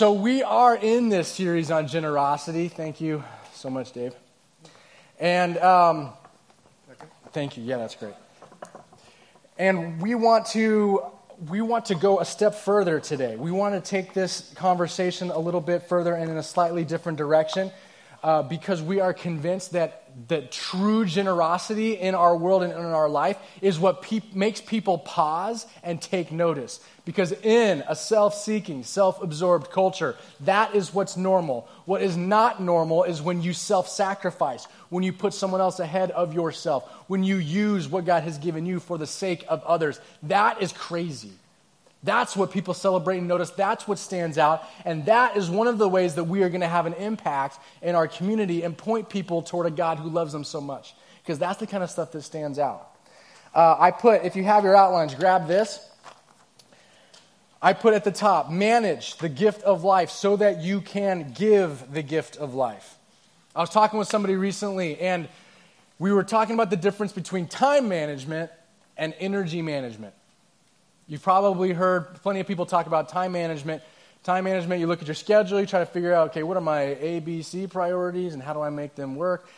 so we are in this series on generosity. Thank you so much, Dave. And um, thank you. Yeah, that's great. And we want to we want to go a step further today. We want to take this conversation a little bit further and in a slightly different direction uh, because we are convinced that, that true generosity in our world and in our life is what makes people pause and take notice. Because in a self seeking, self absorbed culture, that is what's normal. What is not normal is when you self sacrifice, when you put someone else ahead of yourself, when you use what God has given you for the sake of others. That is crazy. That's what people celebrate and notice. That's what stands out. And that is one of the ways that we are going to have an impact in our community and point people toward a God who loves them so much. Because that's the kind of stuff that stands out. Uh, I put, if you have your outlines, grab this. I put at the top, manage the gift of life so that you can give the gift of life. I was talking with somebody recently, and we were talking about the difference between time management and energy management. You've probably heard plenty of people talk about time management. Time management, you look at your schedule, you try to figure out, okay, what are my A, B, C priorities and how do I make them work?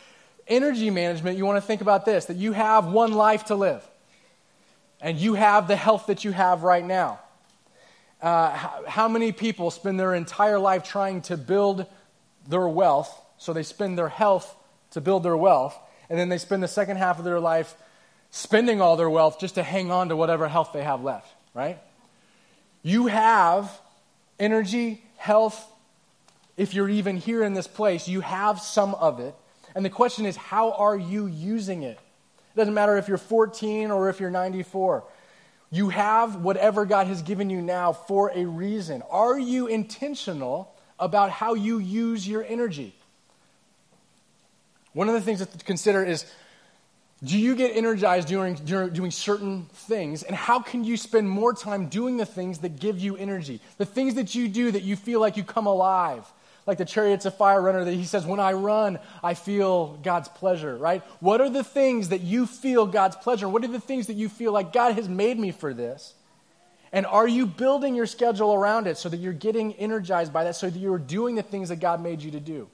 Energy management, you want to think about this that you have one life to live, and you have the health that you have right now. Uh, how, how many people spend their entire life trying to build their wealth? So they spend their health to build their wealth, and then they spend the second half of their life spending all their wealth just to hang on to whatever health they have left right? You have energy, health. If you're even here in this place, you have some of it. And the question is, how are you using it? It doesn't matter if you're 14 or if you're 94. You have whatever God has given you now for a reason. Are you intentional about how you use your energy? One of the things to consider is do you get energized during, during doing certain things? And how can you spend more time doing the things that give you energy? The things that you do that you feel like you come alive. Like the chariots of fire runner that he says, When I run, I feel God's pleasure, right? What are the things that you feel God's pleasure? What are the things that you feel like God has made me for this? And are you building your schedule around it so that you're getting energized by that, so that you're doing the things that God made you to do?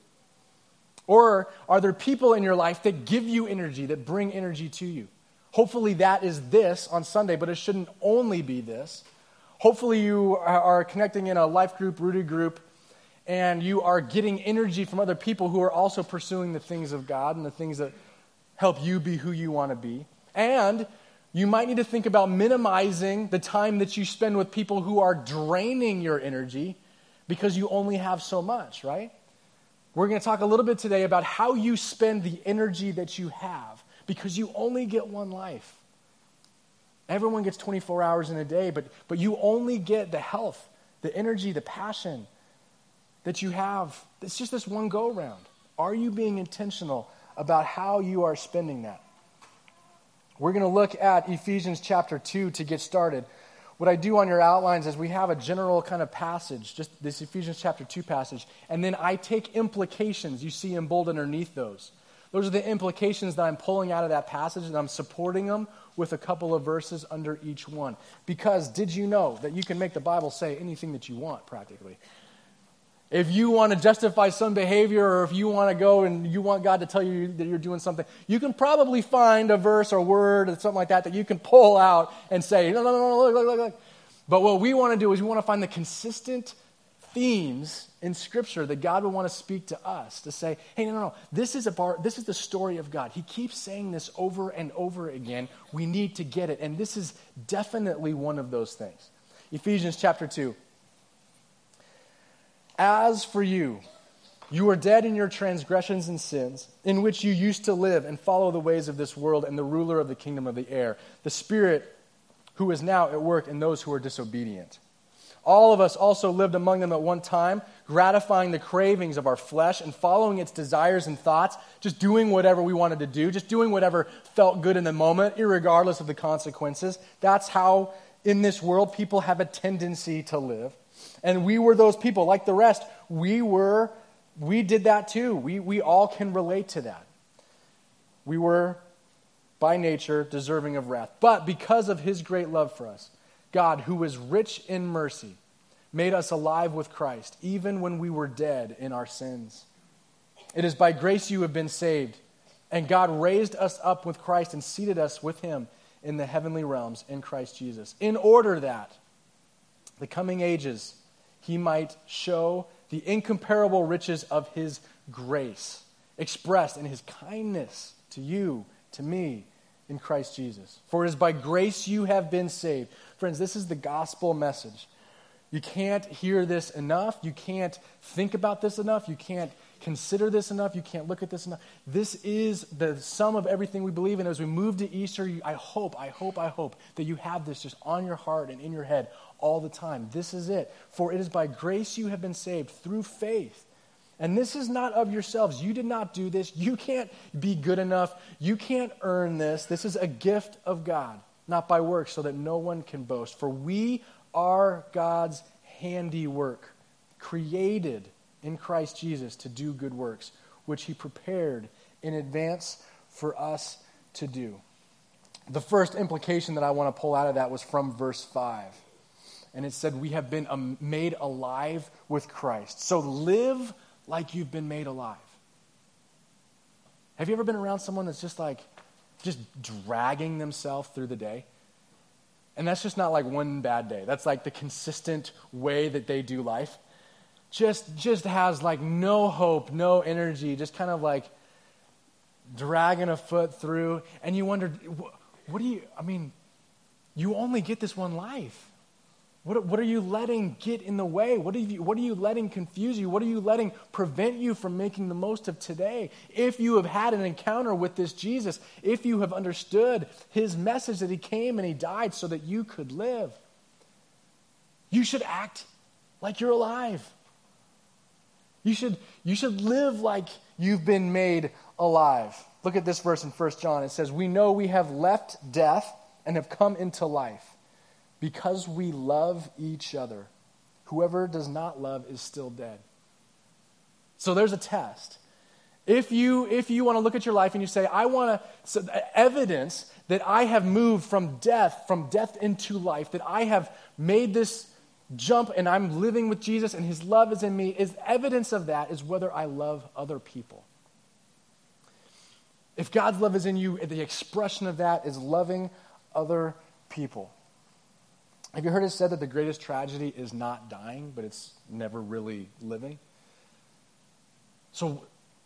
Or are there people in your life that give you energy, that bring energy to you? Hopefully, that is this on Sunday, but it shouldn't only be this. Hopefully, you are connecting in a life group, rooted group, and you are getting energy from other people who are also pursuing the things of God and the things that help you be who you want to be. And you might need to think about minimizing the time that you spend with people who are draining your energy because you only have so much, right? We're going to talk a little bit today about how you spend the energy that you have because you only get one life. Everyone gets 24 hours in a day, but, but you only get the health, the energy, the passion that you have. It's just this one go round. Are you being intentional about how you are spending that? We're going to look at Ephesians chapter 2 to get started. What I do on your outlines is we have a general kind of passage, just this Ephesians chapter 2 passage, and then I take implications you see in bold underneath those. Those are the implications that I'm pulling out of that passage, and I'm supporting them with a couple of verses under each one. Because did you know that you can make the Bible say anything that you want, practically? If you want to justify some behavior or if you want to go and you want God to tell you that you're doing something, you can probably find a verse or word or something like that that you can pull out and say, no, no, no, no, look, look, look, look. But what we want to do is we want to find the consistent themes in Scripture that God would want to speak to us to say, hey, no, no, no, this is, a bar, this is the story of God. He keeps saying this over and over again. We need to get it. And this is definitely one of those things. Ephesians chapter 2. As for you, you are dead in your transgressions and sins, in which you used to live and follow the ways of this world and the ruler of the kingdom of the air, the Spirit who is now at work in those who are disobedient. All of us also lived among them at one time, gratifying the cravings of our flesh and following its desires and thoughts, just doing whatever we wanted to do, just doing whatever felt good in the moment, regardless of the consequences. That's how, in this world, people have a tendency to live. And we were those people, like the rest. We were, we did that too. We, we all can relate to that. We were, by nature, deserving of wrath. But because of his great love for us, God, who is rich in mercy, made us alive with Christ, even when we were dead in our sins. It is by grace you have been saved, and God raised us up with Christ and seated us with him in the heavenly realms in Christ Jesus, in order that the coming ages he might show the incomparable riches of his grace expressed in his kindness to you, to me, in Christ Jesus. For it is by grace you have been saved. Friends, this is the gospel message. You can't hear this enough. You can't think about this enough. You can't consider this enough. You can't look at this enough. This is the sum of everything we believe in. As we move to Easter, I hope, I hope, I hope that you have this just on your heart and in your head all the time. This is it. For it is by grace you have been saved through faith. And this is not of yourselves. You did not do this. You can't be good enough. You can't earn this. This is a gift of God, not by works, so that no one can boast. For we are God's handiwork, created in Christ Jesus to do good works, which he prepared in advance for us to do. The first implication that I want to pull out of that was from verse 5. And it said, We have been um, made alive with Christ. So live like you've been made alive. Have you ever been around someone that's just like, just dragging themselves through the day? And that's just not like one bad day. That's like the consistent way that they do life. Just, just has like no hope, no energy, just kind of like dragging a foot through. And you wonder, what do you, I mean, you only get this one life. What, what are you letting get in the way? What are, you, what are you letting confuse you? What are you letting prevent you from making the most of today? If you have had an encounter with this Jesus, if you have understood his message that he came and he died so that you could live, you should act like you're alive. You should, you should live like you've been made alive. Look at this verse in 1 John. It says, We know we have left death and have come into life because we love each other. Whoever does not love is still dead. So there's a test. If you, if you want to look at your life and you say, I want to, so evidence that I have moved from death, from death into life, that I have made this jump and I'm living with Jesus and his love is in me, is evidence of that is whether I love other people. If God's love is in you, the expression of that is loving other people. Have you heard it said that the greatest tragedy is not dying, but it's never really living? So,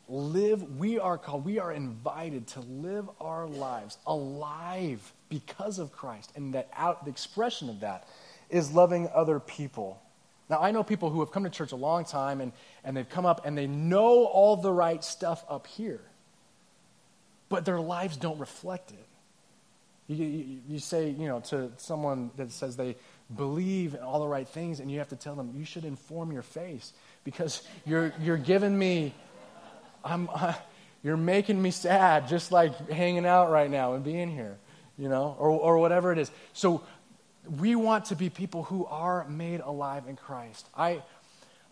live, we are called, we are invited to live our lives alive because of Christ. And that out, the expression of that is loving other people. Now, I know people who have come to church a long time and, and they've come up and they know all the right stuff up here, but their lives don't reflect it. You, you, you, say, you know, to someone that says they believe in all the right things, and you have to tell them, you should inform your face because you're, you're giving me, I'm, uh, you're making me sad just like hanging out right now and being here, you know, or, or whatever it is. So we want to be people who are made alive in Christ. I,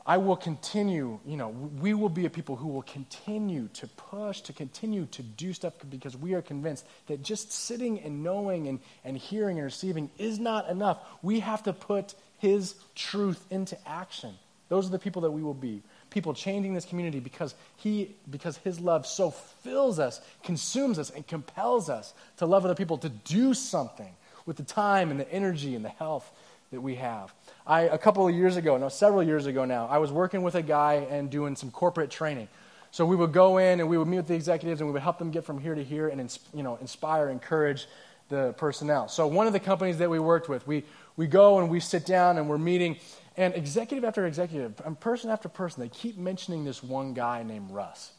I will continue, you know, we will be a people who will continue to push, to continue to do stuff because we are convinced that just sitting and knowing and, and hearing and receiving is not enough. We have to put His truth into action. Those are the people that we will be. People changing this community because he because his love so fills us, consumes us, and compels us to love other people, to do something with the time and the energy and the health that we have. I, a couple of years ago, no, several years ago now, I was working with a guy and doing some corporate training. So we would go in and we would meet with the executives and we would help them get from here to here and you know, inspire, encourage the personnel. So one of the companies that we worked with, we, we go and we sit down and we're meeting, and executive after executive, and person after person, they keep mentioning this one guy named Russ.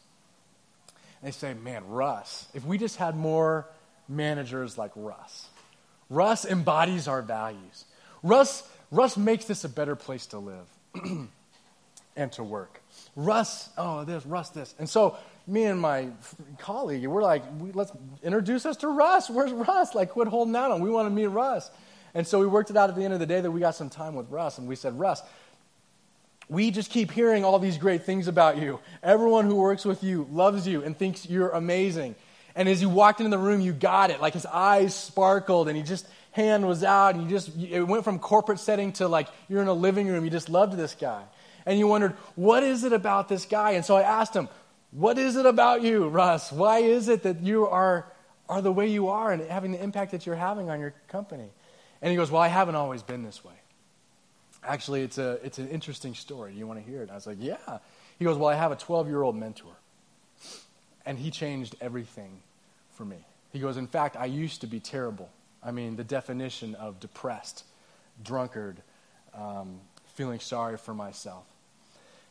And they say, man, Russ, if we just had more managers like Russ. Russ embodies our values. Russ, Russ makes this a better place to live and to work. Russ, oh, this, Russ, this. And so me and my colleague, we're like, let's introduce us to Russ. Where's Russ? Like, quit holding out on. We want to meet Russ. And so we worked it out at the end of the day that we got some time with Russ, and we said, Russ, we just keep hearing all these great things about you. Everyone who works with you loves you and thinks you're amazing. And as you walked into the room, you got it. Like his eyes sparkled, and he just hand was out, and you just, it went from corporate setting to like you're in a living room. You just loved this guy. And you wondered, what is it about this guy? And so I asked him, what is it about you, Russ? Why is it that you are, are the way you are and having the impact that you're having on your company? And he goes, Well, I haven't always been this way. Actually, it's, a, it's an interesting story. You want to hear it? I was like, Yeah. He goes, Well, I have a 12 year old mentor, and he changed everything for me. He goes, In fact, I used to be terrible. I mean, the definition of depressed, drunkard, um, feeling sorry for myself.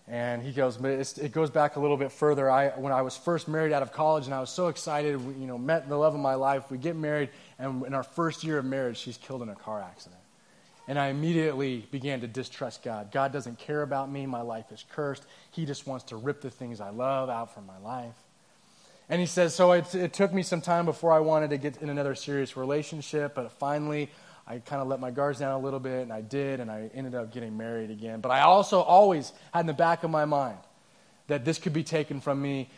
And he goes, it goes back a little bit further. I, when I was first married out of college, and I was so excited, we, you know, met the love of my life. We get married, and in our first year of marriage, she's killed in a car accident. And I immediately began to distrust God. God doesn't care about me. My life is cursed. He just wants to rip the things I love out from my life. And he says, So it, it took me some time before I wanted to get in another serious relationship, but finally, I kind of let my guards down a little bit, and I did, and I ended up getting married again. But I also always had in the back of my mind that this could be taken from me.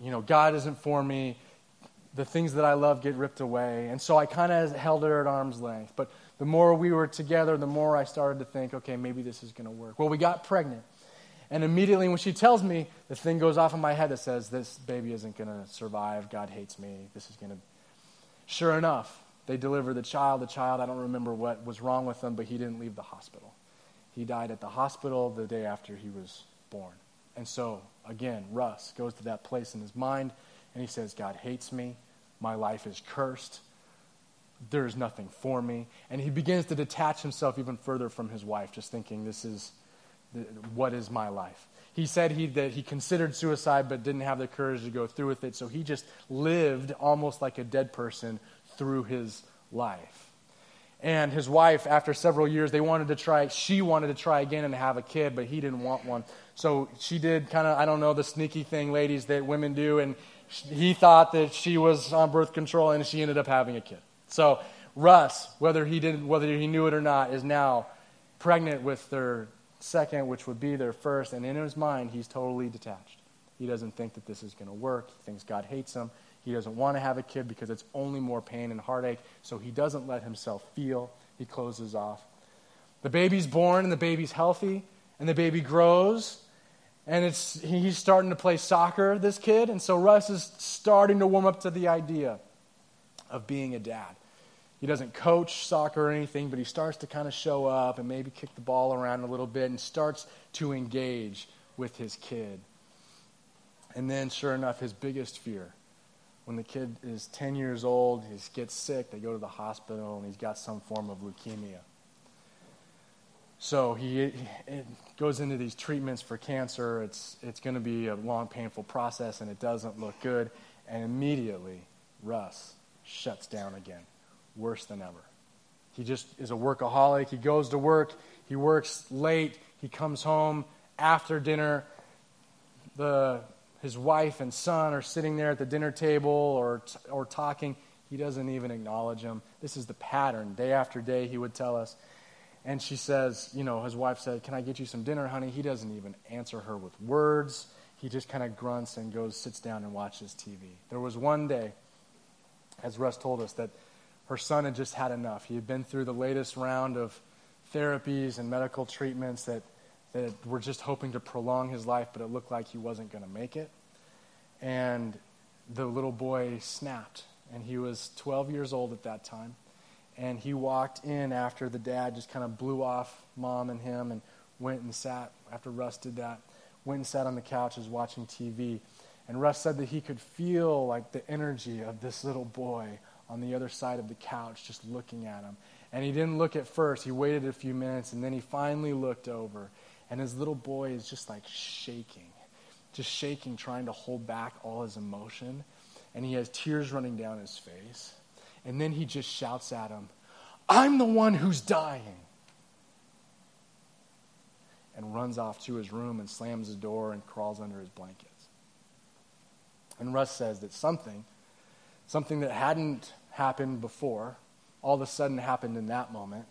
You know, God isn't for me the things that I love get ripped away. And so I kind of held her at arm's length. But the more we were together, the more I started to think, okay, maybe this is going to work. Well, we got pregnant. And immediately when she tells me, the thing goes off in my head that says, this baby isn't going to survive. God hates me. This is going to. Sure enough, they deliver the child. The child, I don't remember what was wrong with him, but he didn't leave the hospital. He died at the hospital the day after he was born. And so, again, Russ goes to that place in his mind and he says, God hates me. My life is cursed. There is nothing for me. And he begins to detach himself even further from his wife, just thinking, this is what is my life. He said he, that he considered suicide but didn't have the courage to go through with it, so he just lived almost like a dead person through his life. And his wife, after several years, they wanted to try, she wanted to try again and have a kid, but he didn't want one. So she did kind of, I don't know, the sneaky thing, ladies, that women do, and he thought that she was on birth control, and she ended up having a kid. So Russ, whether he did, whether he knew it or not, is now pregnant with their second, which would be their first, and in his mind, he's totally detached. He doesn't think that this is going to work. He thinks God hates him. He doesn't want to have a kid because it's only more pain and heartache, so he doesn't let himself feel. He closes off. The baby's born, and the baby's healthy, and the baby grows, and it's, he's starting to play soccer, this kid. And so Russ is starting to warm up to the idea of being a dad. He doesn't coach soccer or anything, but he starts to kind of show up and maybe kick the ball around a little bit and starts to engage with his kid. And then, sure enough, his biggest fear when the kid is 10 years old, he gets sick, they go to the hospital, and he's got some form of leukemia. So he goes into these treatments for cancer. It's, it's going to be a long, painful process, and it doesn't look good. And immediately, Russ shuts down again, worse than ever. He just is a workaholic. He goes to work, he works late, he comes home after dinner. The, his wife and son are sitting there at the dinner table or, or talking. He doesn't even acknowledge them. This is the pattern. Day after day, he would tell us. And she says, you know, his wife said, Can I get you some dinner, honey? He doesn't even answer her with words. He just kind of grunts and goes, sits down and watches TV. There was one day, as Russ told us, that her son had just had enough. He had been through the latest round of therapies and medical treatments that, that were just hoping to prolong his life, but it looked like he wasn't going to make it. And the little boy snapped, and he was 12 years old at that time and he walked in after the dad just kind of blew off mom and him and went and sat after Russ did that, went and sat on the couches watching TV. And Russ said that he could feel like the energy of this little boy on the other side of the couch just looking at him. And he didn't look at first. He waited a few minutes and then he finally looked over. And his little boy is just like shaking, just shaking, trying to hold back all his emotion. And he has tears running down his face. And then he just shouts at him, I'm the one who's dying. And runs off to his room and slams the door and crawls under his blankets. And Russ says that something, something that hadn't happened before, all of a sudden happened in that moment.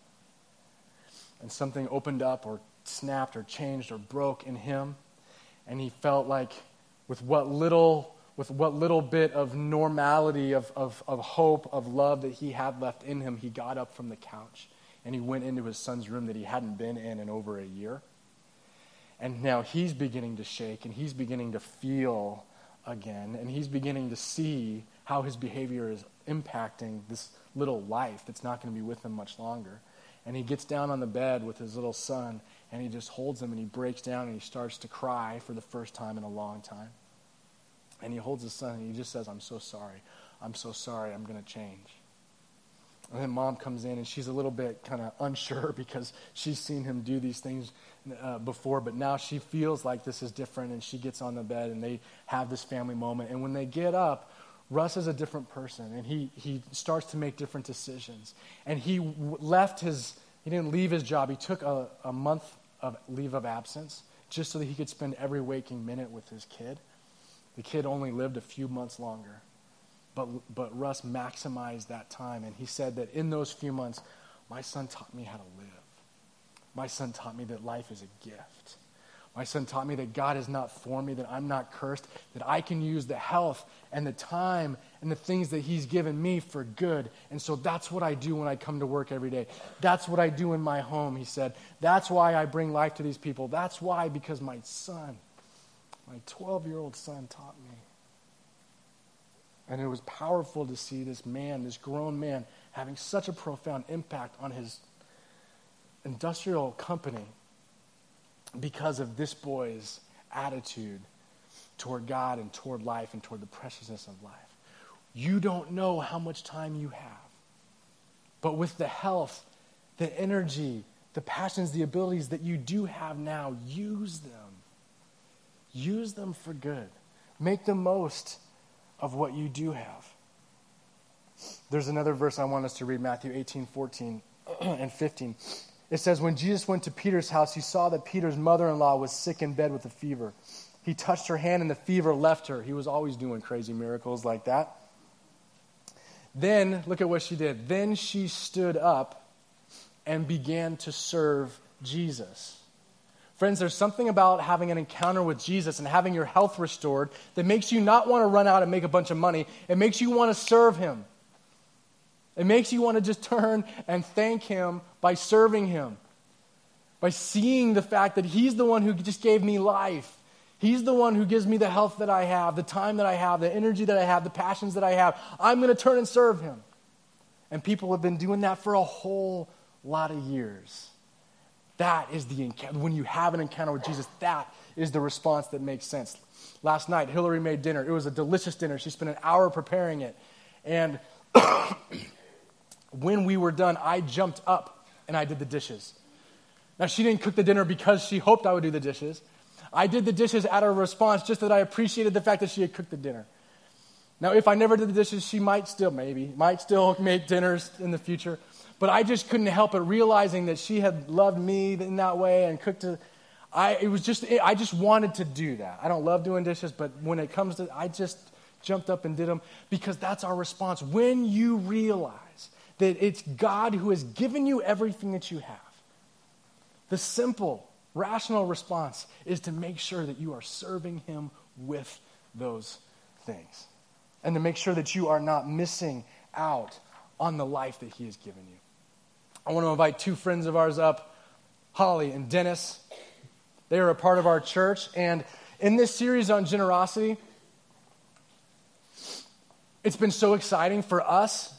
And something opened up or snapped or changed or broke in him. And he felt like, with what little with what little bit of normality, of, of, of hope, of love that he had left in him, he got up from the couch and he went into his son's room that he hadn't been in in over a year. And now he's beginning to shake and he's beginning to feel again and he's beginning to see how his behavior is impacting this little life that's not going to be with him much longer. And he gets down on the bed with his little son and he just holds him and he breaks down and he starts to cry for the first time in a long time. And he holds his son and he just says, I'm so sorry. I'm so sorry. I'm going to change. And then mom comes in and she's a little bit kind of unsure because she's seen him do these things uh, before, but now she feels like this is different and she gets on the bed and they have this family moment. And when they get up, Russ is a different person and he, he starts to make different decisions. And he left his, he didn't leave his job, he took a, a month of leave of absence just so that he could spend every waking minute with his kid. The kid only lived a few months longer. But, but Russ maximized that time. And he said that in those few months, my son taught me how to live. My son taught me that life is a gift. My son taught me that God is not for me, that I'm not cursed, that I can use the health and the time and the things that He's given me for good. And so that's what I do when I come to work every day. That's what I do in my home, he said. That's why I bring life to these people. That's why, because my son, my 12 year old son, taught me. And it was powerful to see this man, this grown man, having such a profound impact on his industrial company because of this boy's attitude toward God and toward life and toward the preciousness of life. You don't know how much time you have. But with the health, the energy, the passions, the abilities that you do have now, use them. Use them for good. Make the most of what you do have. There's another verse I want us to read Matthew 18, 14, and 15. It says, When Jesus went to Peter's house, he saw that Peter's mother in law was sick in bed with a fever. He touched her hand, and the fever left her. He was always doing crazy miracles like that. Then, look at what she did. Then she stood up and began to serve Jesus. Friends, there's something about having an encounter with Jesus and having your health restored that makes you not want to run out and make a bunch of money. It makes you want to serve Him. It makes you want to just turn and thank Him by serving Him, by seeing the fact that He's the one who just gave me life. He's the one who gives me the health that I have, the time that I have, the energy that I have, the passions that I have. I'm going to turn and serve Him. And people have been doing that for a whole lot of years. That is the encounter. When you have an encounter with Jesus, that is the response that makes sense. Last night, Hillary made dinner. It was a delicious dinner. She spent an hour preparing it. And when we were done, I jumped up and I did the dishes. Now, she didn't cook the dinner because she hoped I would do the dishes. I did the dishes out of a response just that I appreciated the fact that she had cooked the dinner. Now, if I never did the dishes, she might still, maybe, might still make dinners in the future. But I just couldn't help it, realizing that she had loved me in that way and cooked it. I, it was just, I just wanted to do that. I don't love doing dishes, but when it comes to, I just jumped up and did them because that's our response. When you realize that it's God who has given you everything that you have. The simple, rational response is to make sure that you are serving Him with those things and to make sure that you are not missing out on the life that He has given you. I want to invite two friends of ours up, Holly and Dennis. They are a part of our church, and in this series on generosity, it's been so exciting for us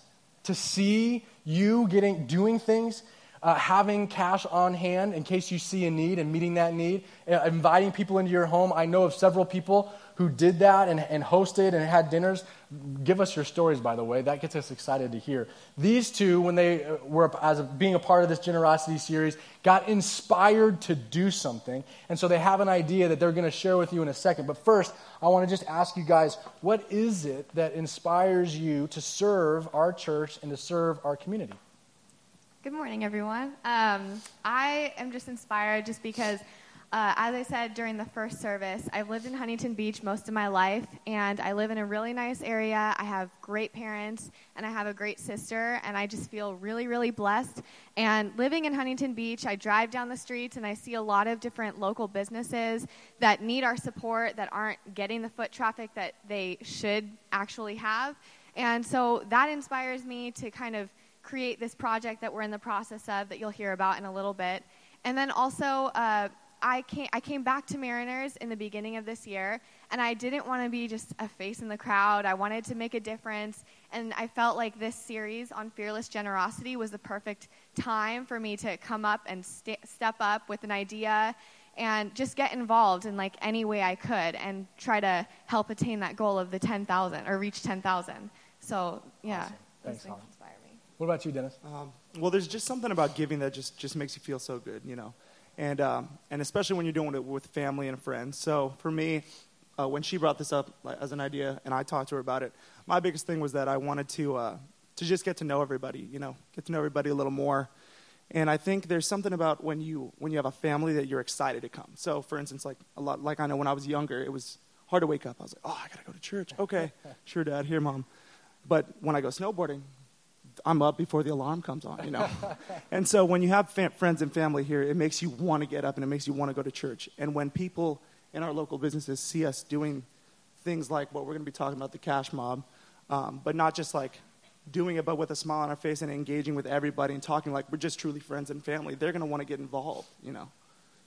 to see you getting doing things uh, having cash on hand in case you see a need and meeting that need, uh, inviting people into your home. I know of several people who did that and, and hosted and had dinners. Give us your stories, by the way. That gets us excited to hear. These two, when they uh, were as a, being a part of this generosity series, got inspired to do something. And so they have an idea that they're going to share with you in a second. But first, I want to just ask you guys what is it that inspires you to serve our church and to serve our community? Good morning, everyone. Um, I am just inspired just because uh, as I said during the first service, I've lived in Huntington Beach most of my life, and I live in a really nice area. I have great parents, and I have a great sister, and I just feel really, really blessed. And living in Huntington Beach, I drive down the streets and I see a lot of different local businesses that need our support, that aren't getting the foot traffic that they should actually have. And so that inspires me to kind of create this project that we're in the process of that you'll hear about in a little bit. And then also, uh, I came, I came back to Mariners in the beginning of this year, and I didn't want to be just a face in the crowd. I wanted to make a difference, and I felt like this series on fearless generosity was the perfect time for me to come up and st- step up with an idea and just get involved in like any way I could and try to help attain that goal of the 10,000 or reach 10,000. So, yeah. Awesome. Thanks, Holly. me. What about you, Dennis? Um, well, there's just something about giving that just, just makes you feel so good, you know and um, and especially when you're doing it with family and friends. So for me, uh, when she brought this up as an idea, and I talked to her about it, my biggest thing was that I wanted to uh, to just get to know everybody, you know, get to know everybody a little more. And I think there's something about when you when you have a family that you're excited to come. So for instance, like a lot, like I know when I was younger, it was hard to wake up. I was like, oh, I gotta go to church. Okay, sure, Dad. Here, Mom. But when I go snowboarding, I'm up before the alarm comes on, you know. and so when you have fam- friends and family here, it makes you want to get up and it makes you want to go to church. And when people in our local businesses see us doing things like what we're going to be talking about, the cash mob, um, but not just like doing it, but with a smile on our face and engaging with everybody and talking like we're just truly friends and family, they're going to want to get involved, you know.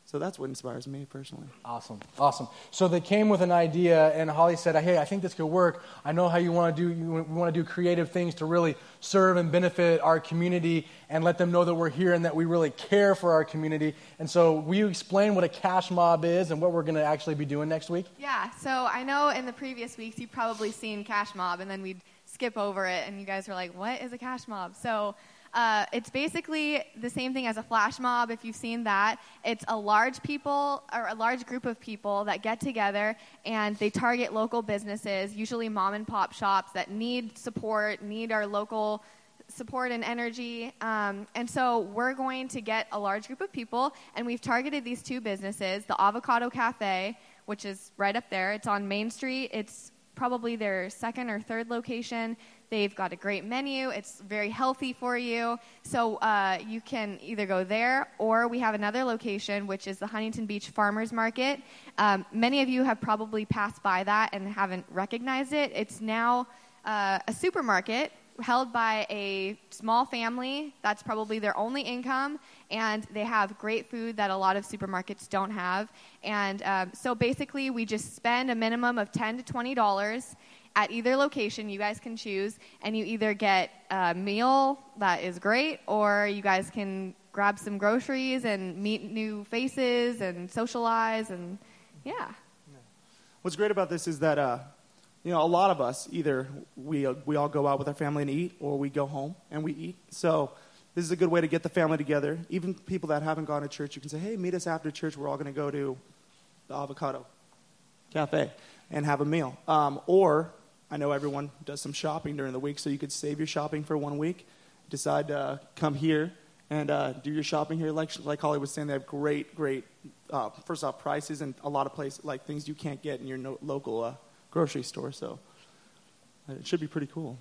So that's what inspires me personally. Awesome, awesome. So they came with an idea, and Holly said, "Hey, I think this could work. I know how you want to do. You want to do creative things to really serve and benefit our community, and let them know that we're here and that we really care for our community." And so, will you explain what a cash mob is and what we're going to actually be doing next week? Yeah. So I know in the previous weeks you've probably seen cash mob, and then we'd skip over it, and you guys were like, "What is a cash mob?" So uh, it's basically the same thing as a flash mob, if you've seen that. It's a large people or a large group of people that get together and they target local businesses, usually mom and pop shops that need support, need our local support and energy. Um, and so we're going to get a large group of people, and we've targeted these two businesses the Avocado Cafe, which is right up there. It's on Main Street. It's probably their second or third location. They've got a great menu. It's very healthy for you. So uh, you can either go there or we have another location, which is the Huntington Beach Farmers Market. Um, many of you have probably passed by that and haven't recognized it. It's now uh, a supermarket held by a small family. That's probably their only income, and they have great food that a lot of supermarkets don't have. And um, so basically, we just spend a minimum of ten to twenty dollars at either location. You guys can choose, and you either get a meal that is great, or you guys can grab some groceries and meet new faces and socialize, and yeah. What's great about this is that, uh, you know, a lot of us either we, uh, we all go out with our family and eat, or we go home and we eat. So this is a good way to get the family together. Even people that haven't gone to church, you can say, hey, meet us after church. We're all going to go to the Avocado Cafe and have a meal. Um, or I know everyone does some shopping during the week, so you could save your shopping for one week, decide to come here and uh, do your shopping here. Like, like Holly was saying, they have great, great, uh, first off, prices and a lot of places, like things you can't get in your no- local uh, grocery store. So it should be pretty cool.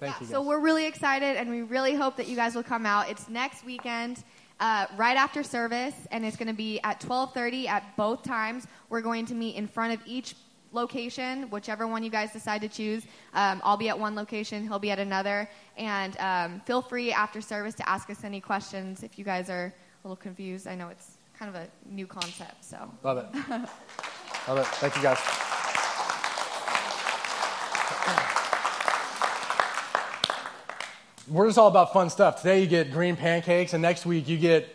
Thank yeah, you. Guys. So we're really excited, and we really hope that you guys will come out. It's next weekend. Uh, right after service, and it's going to be at 12:30 at both times. We're going to meet in front of each location, whichever one you guys decide to choose. Um, I'll be at one location, he'll be at another. And um, feel free after service to ask us any questions if you guys are a little confused. I know it's kind of a new concept, so. Love it. Love it. Thank you, guys. We're just all about fun stuff. Today you get green pancakes, and next week you get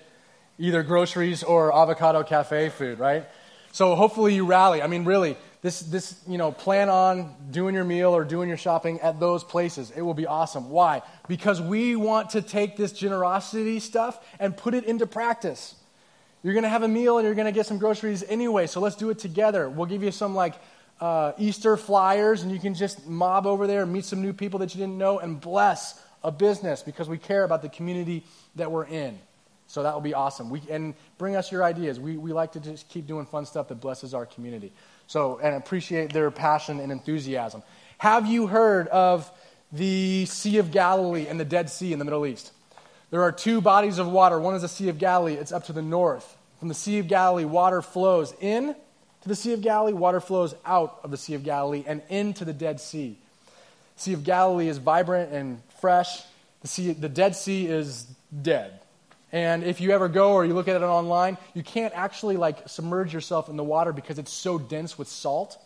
either groceries or avocado cafe food, right? So hopefully you rally. I mean, really, this, this, you know, plan on doing your meal or doing your shopping at those places. It will be awesome. Why? Because we want to take this generosity stuff and put it into practice. You're going to have a meal and you're going to get some groceries anyway, so let's do it together. We'll give you some like uh, Easter flyers, and you can just mob over there and meet some new people that you didn't know and bless a business because we care about the community that we're in. So that will be awesome. We, and bring us your ideas. We, we like to just keep doing fun stuff that blesses our community. So, and appreciate their passion and enthusiasm. Have you heard of the Sea of Galilee and the Dead Sea in the Middle East? There are two bodies of water. One is the Sea of Galilee, it's up to the north. From the Sea of Galilee, water flows in to the Sea of Galilee, water flows out of the Sea of Galilee and into the Dead Sea. Sea of Galilee is vibrant and fresh. The, sea, the Dead Sea is dead. And if you ever go or you look at it online, you can't actually like submerge yourself in the water because it's so dense with salt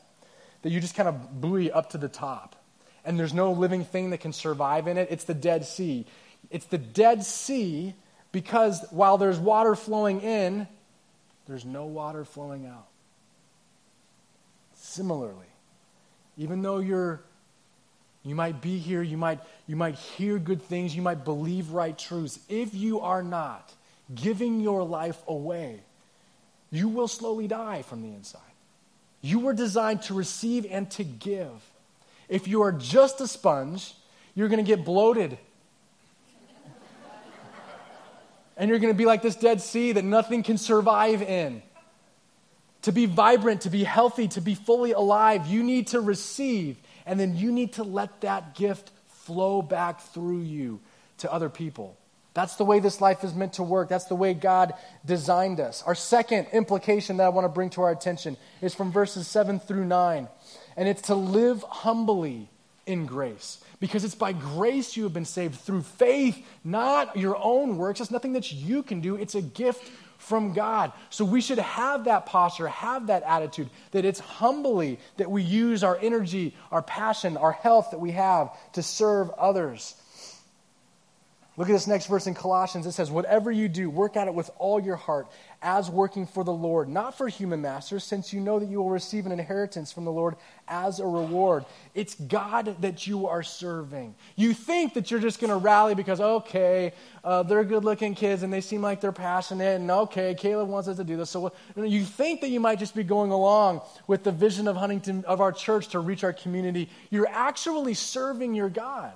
that you just kind of buoy up to the top. And there's no living thing that can survive in it. It's the Dead Sea. It's the Dead Sea because while there's water flowing in, there's no water flowing out. Similarly, even though you're you might be here, you might, you might hear good things, you might believe right truths. If you are not giving your life away, you will slowly die from the inside. You were designed to receive and to give. If you are just a sponge, you're going to get bloated. and you're going to be like this Dead Sea that nothing can survive in. To be vibrant, to be healthy, to be fully alive, you need to receive and then you need to let that gift flow back through you to other people. That's the way this life is meant to work. That's the way God designed us. Our second implication that I want to bring to our attention is from verses 7 through 9. And it's to live humbly in grace. Because it's by grace you have been saved through faith, not your own works. It's nothing that you can do, it's a gift from God. So we should have that posture, have that attitude that it's humbly that we use our energy, our passion, our health that we have to serve others. Look at this next verse in Colossians. It says, Whatever you do, work at it with all your heart, as working for the Lord, not for human masters, since you know that you will receive an inheritance from the Lord as a reward. It's God that you are serving. You think that you're just going to rally because, okay, uh, they're good looking kids and they seem like they're passionate, and okay, Caleb wants us to do this. So you think that you might just be going along with the vision of Huntington, of our church to reach our community. You're actually serving your God.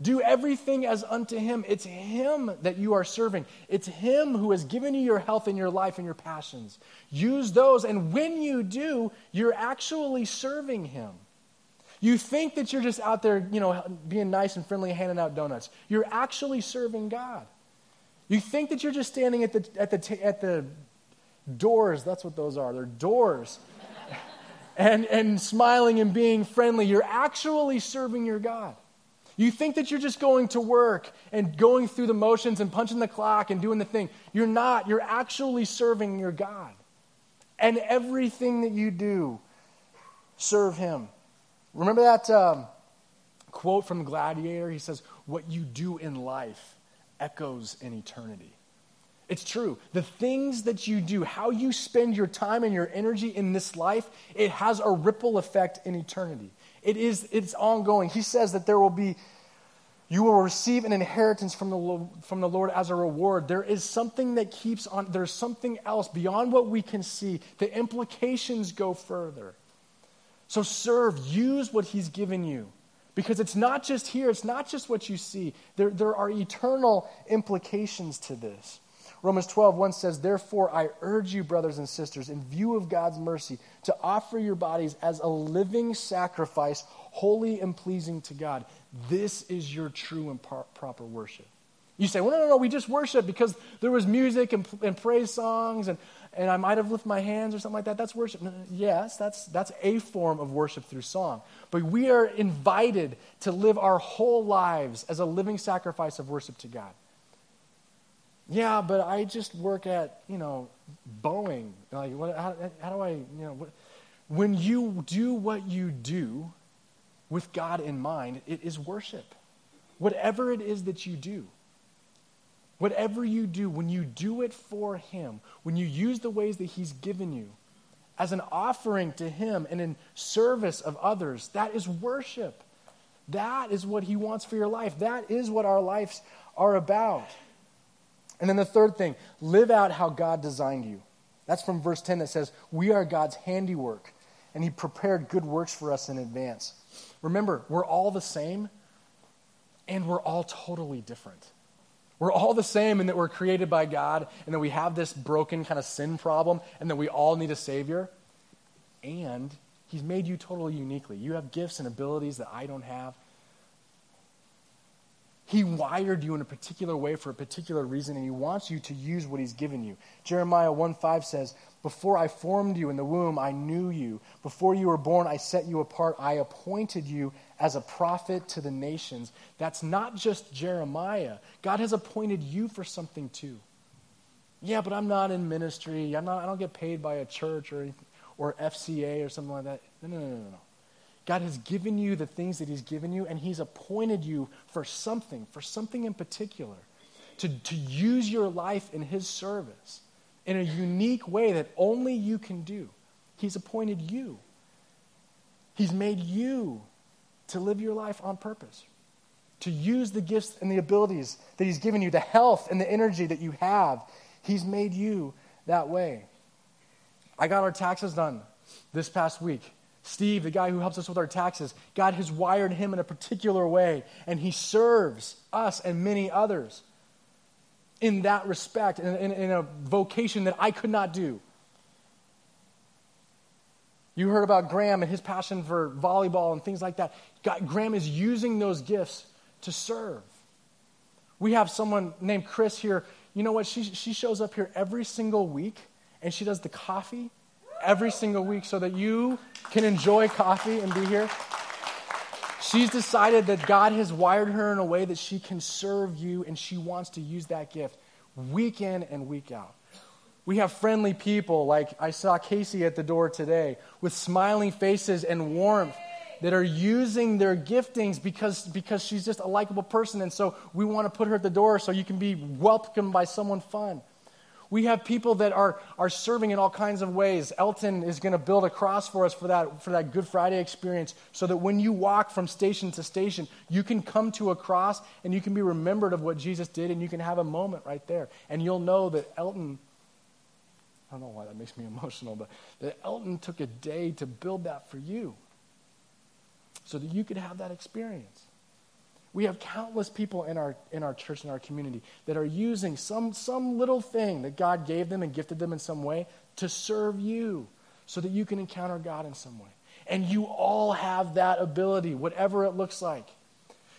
Do everything as unto Him. It's Him that you are serving. It's Him who has given you your health and your life and your passions. Use those, and when you do, you're actually serving Him. You think that you're just out there, you know, being nice and friendly, handing out donuts. You're actually serving God. You think that you're just standing at the, at the, t- at the doors. That's what those are. They're doors. and, and smiling and being friendly. You're actually serving your God. You think that you're just going to work and going through the motions and punching the clock and doing the thing. You're not. You're actually serving your God. And everything that you do, serve Him. Remember that um, quote from Gladiator? He says, What you do in life echoes in eternity. It's true. The things that you do, how you spend your time and your energy in this life, it has a ripple effect in eternity. It is, it's ongoing. He says that there will be, you will receive an inheritance from the, from the Lord as a reward. There is something that keeps on, there's something else beyond what we can see. The implications go further. So serve, use what He's given you. Because it's not just here, it's not just what you see. There, there are eternal implications to this. Romans 12, 1 says, Therefore, I urge you, brothers and sisters, in view of God's mercy, to offer your bodies as a living sacrifice, holy and pleasing to God. This is your true and par- proper worship. You say, well, no, no, no, we just worship because there was music and, and praise songs and, and I might have lifted my hands or something like that. That's worship. Yes, that's, that's a form of worship through song. But we are invited to live our whole lives as a living sacrifice of worship to God. Yeah, but I just work at, you know, Boeing. Like, what, how, how do I, you know, what, when you do what you do with God in mind, it is worship. Whatever it is that you do, whatever you do, when you do it for Him, when you use the ways that He's given you as an offering to Him and in service of others, that is worship. That is what He wants for your life. That is what our lives are about. And then the third thing, live out how God designed you. That's from verse 10 that says, We are God's handiwork, and He prepared good works for us in advance. Remember, we're all the same, and we're all totally different. We're all the same in that we're created by God and that we have this broken kind of sin problem and that we all need a Savior. And He's made you totally uniquely. You have gifts and abilities that I don't have. He wired you in a particular way for a particular reason, and He wants you to use what He's given you. Jeremiah 1 5 says, Before I formed you in the womb, I knew you. Before you were born, I set you apart. I appointed you as a prophet to the nations. That's not just Jeremiah. God has appointed you for something too. Yeah, but I'm not in ministry. I'm not, I don't get paid by a church or, or FCA or something like that. No, no, no, no, no. God has given you the things that He's given you, and He's appointed you for something, for something in particular, to, to use your life in His service in a unique way that only you can do. He's appointed you, He's made you to live your life on purpose, to use the gifts and the abilities that He's given you, the health and the energy that you have. He's made you that way. I got our taxes done this past week. Steve, the guy who helps us with our taxes, God has wired him in a particular way, and he serves us and many others in that respect, in, in, in, a vocation that I could not do. You heard about Graham and his passion for volleyball and things like that. God, Graham is using those gifts to serve. We have someone named Chris here. You know what? She, she shows up here every single week and she does the coffee every single week so that you can enjoy coffee and be here. She's decided that God has wired her in a way that she can serve you, and she wants to use that gift week in and week out. We have friendly people, like I saw Casey at the door today, with smiling faces and warmth that are using their giftings because, because she's just a likable person. And so we want to put her at the door so you can be welcomed by someone fun. We have people that are, are serving in all kinds of ways. Elton is going to build a cross for us for that, for that Good Friday experience so that when you walk from station to station, you can come to a cross and you can be remembered of what Jesus did and you can have a moment right there. And you'll know that Elton, I don't know why that makes me emotional, but that Elton took a day to build that for you so that you could have that experience. We have countless people in our, in our church, in our community, that are using some, some little thing that God gave them and gifted them in some way to serve you so that you can encounter God in some way. And you all have that ability, whatever it looks like.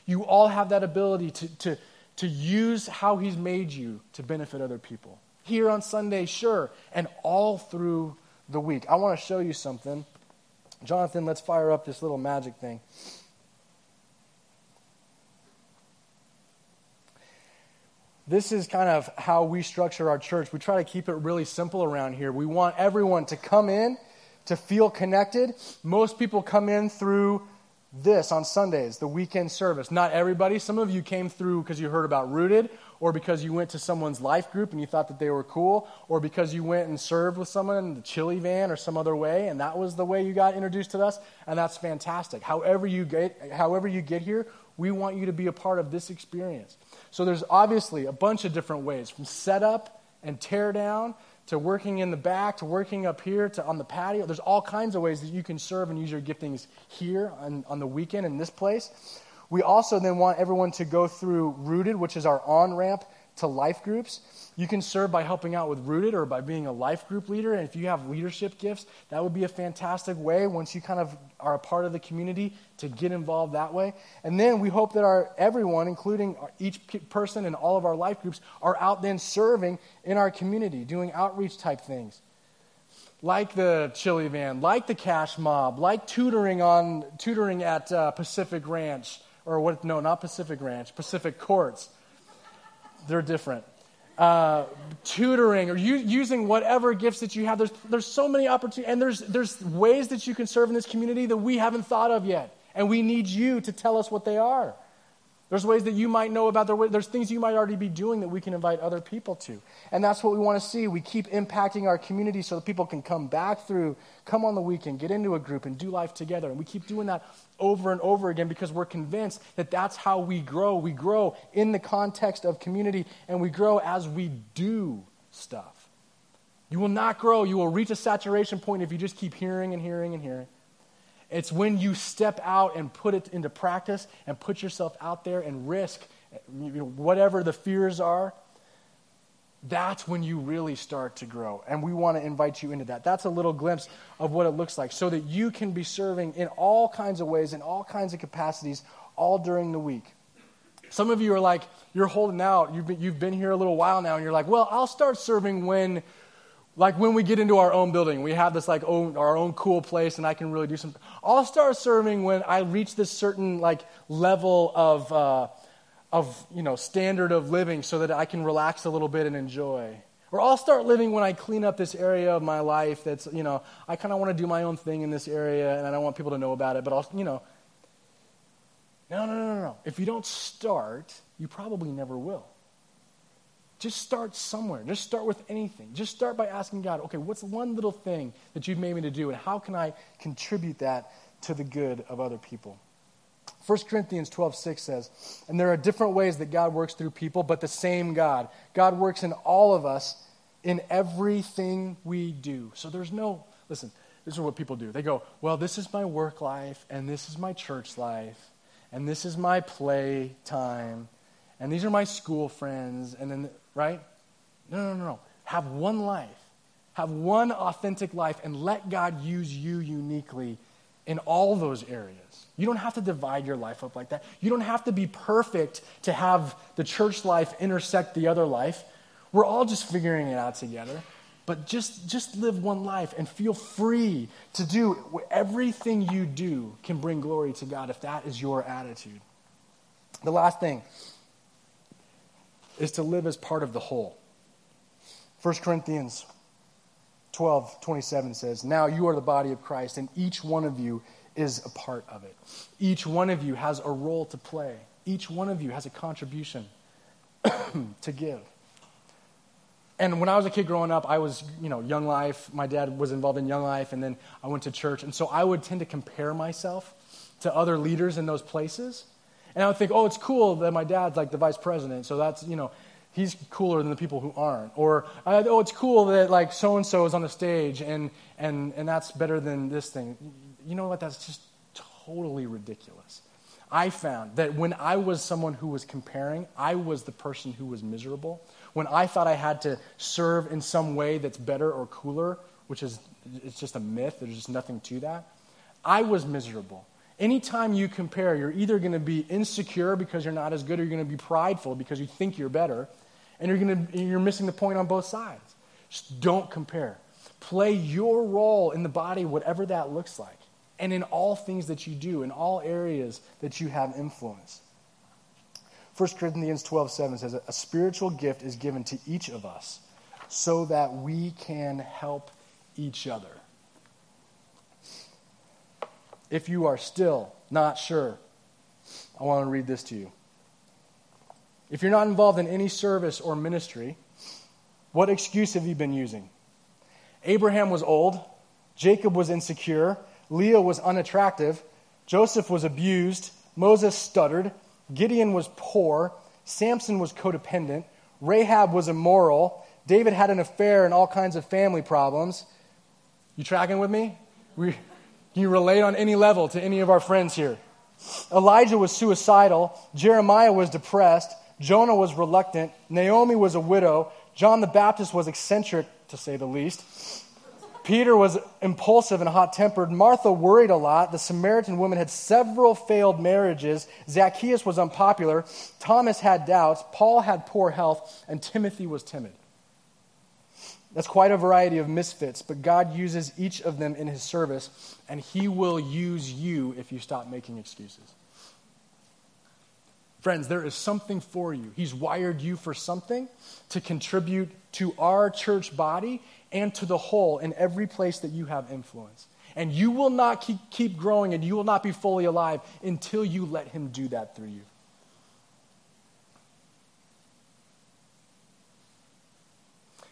You all have that ability to, to, to use how He's made you to benefit other people. Here on Sunday, sure, and all through the week. I want to show you something. Jonathan, let's fire up this little magic thing. This is kind of how we structure our church. We try to keep it really simple around here. We want everyone to come in, to feel connected. Most people come in through this on Sundays, the weekend service. Not everybody. Some of you came through because you heard about Rooted, or because you went to someone's life group and you thought that they were cool, or because you went and served with someone in the chili van or some other way, and that was the way you got introduced to us, and that's fantastic. However you get, however you get here, we want you to be a part of this experience. So there's obviously a bunch of different ways from setup and tear down to working in the back to working up here to on the patio. There's all kinds of ways that you can serve and use your giftings here on, on the weekend in this place. We also then want everyone to go through Rooted, which is our on ramp to life groups. You can serve by helping out with Rooted or by being a life group leader. And if you have leadership gifts, that would be a fantastic way once you kind of are a part of the community to get involved that way. And then we hope that our everyone, including each person in all of our life groups, are out then serving in our community, doing outreach type things. Like the chili van, like the cash mob, like tutoring on tutoring at uh, Pacific Ranch, or what? No, not Pacific Ranch, Pacific Courts. They're different uh, tutoring or u- using whatever gifts that you have. There's, there's so many opportunities, and there's, there's ways that you can serve in this community that we haven't thought of yet. And we need you to tell us what they are. There's ways that you might know about their There's things you might already be doing that we can invite other people to. And that's what we want to see. We keep impacting our community so that people can come back through, come on the weekend, get into a group, and do life together. And we keep doing that over and over again because we're convinced that that's how we grow. We grow in the context of community, and we grow as we do stuff. You will not grow. You will reach a saturation point if you just keep hearing and hearing and hearing. It's when you step out and put it into practice and put yourself out there and risk you know, whatever the fears are, that's when you really start to grow. And we want to invite you into that. That's a little glimpse of what it looks like so that you can be serving in all kinds of ways, in all kinds of capacities, all during the week. Some of you are like, you're holding out. You've been, you've been here a little while now, and you're like, well, I'll start serving when, like, when we get into our own building. We have this, like, own, our own cool place, and I can really do some. I'll start serving when I reach this certain, like, level of, uh, of, you know, standard of living so that I can relax a little bit and enjoy. Or I'll start living when I clean up this area of my life that's, you know, I kind of want to do my own thing in this area, and I don't want people to know about it, but I'll, you know, no, no, no, no. If you don't start, you probably never will. Just start somewhere. Just start with anything. Just start by asking God, okay, what's one little thing that you've made me to do, and how can I contribute that to the good of other people? 1 Corinthians 12, 6 says, And there are different ways that God works through people, but the same God. God works in all of us in everything we do. So there's no, listen, this is what people do. They go, Well, this is my work life, and this is my church life and this is my play time, and these are my school friends, and then, right? No, no, no, no. Have one life. Have one authentic life, and let God use you uniquely in all those areas. You don't have to divide your life up like that. You don't have to be perfect to have the church life intersect the other life. We're all just figuring it out together. But just, just live one life and feel free to do everything you do can bring glory to God if that is your attitude. The last thing is to live as part of the whole. 1 Corinthians 12 27 says, Now you are the body of Christ, and each one of you is a part of it. Each one of you has a role to play, each one of you has a contribution to give. And when I was a kid growing up, I was, you know, Young Life. My dad was involved in Young Life, and then I went to church. And so I would tend to compare myself to other leaders in those places. And I would think, oh, it's cool that my dad's like the vice president. So that's, you know, he's cooler than the people who aren't. Or, uh, oh, it's cool that like so and so is on the stage, and, and, and that's better than this thing. You know what? That's just totally ridiculous. I found that when I was someone who was comparing, I was the person who was miserable when I thought I had to serve in some way that's better or cooler, which is it's just a myth, there's just nothing to that, I was miserable. Anytime you compare, you're either going to be insecure because you're not as good, or you're going to be prideful because you think you're better, and you're, going to, you're missing the point on both sides. Just don't compare. Play your role in the body, whatever that looks like, and in all things that you do, in all areas that you have influence. 1 Corinthians 12 7 says, A spiritual gift is given to each of us so that we can help each other. If you are still not sure, I want to read this to you. If you're not involved in any service or ministry, what excuse have you been using? Abraham was old, Jacob was insecure, Leah was unattractive, Joseph was abused, Moses stuttered. Gideon was poor, Samson was codependent, Rahab was immoral, David had an affair and all kinds of family problems. You tracking with me? We, can you relate on any level to any of our friends here? Elijah was suicidal, Jeremiah was depressed, Jonah was reluctant, Naomi was a widow, John the Baptist was eccentric, to say the least. Peter was impulsive and hot tempered. Martha worried a lot. The Samaritan woman had several failed marriages. Zacchaeus was unpopular. Thomas had doubts. Paul had poor health. And Timothy was timid. That's quite a variety of misfits, but God uses each of them in his service, and he will use you if you stop making excuses. Friends, there is something for you. He's wired you for something to contribute to our church body and to the whole in every place that you have influence. And you will not keep, growing and you will not be fully alive until you let Him do that through you.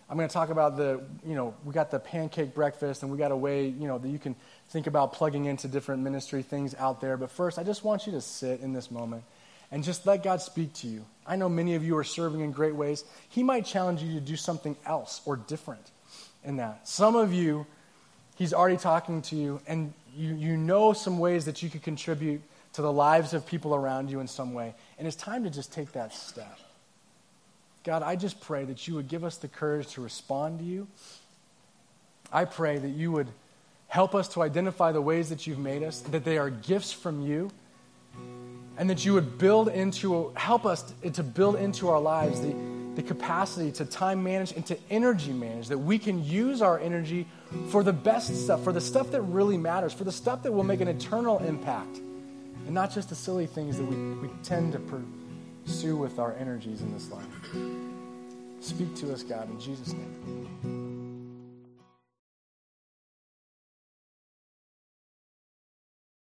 I'm going to talk about the, you know, we got the pancake breakfast and we got a way, you know, that you can think about plugging into different ministry things out there. But first, I just want you to sit in this moment and just let God speak to you. I know many of you are serving in great ways. He might challenge you to do something else or different in that. Some of you, He's already talking to you, and you, you know some ways that you could contribute to the lives of people around you in some way. And it's time to just take that step. God, I just pray that you would give us the courage to respond to you. I pray that you would help us to identify the ways that you've made us, that they are gifts from you, and that you would build into, help us to build into our lives the, the capacity to time manage and to energy manage, that we can use our energy for the best stuff, for the stuff that really matters, for the stuff that will make an eternal impact, and not just the silly things that we, we tend to pursue with our energies in this life. Speak to us, God, in Jesus' name.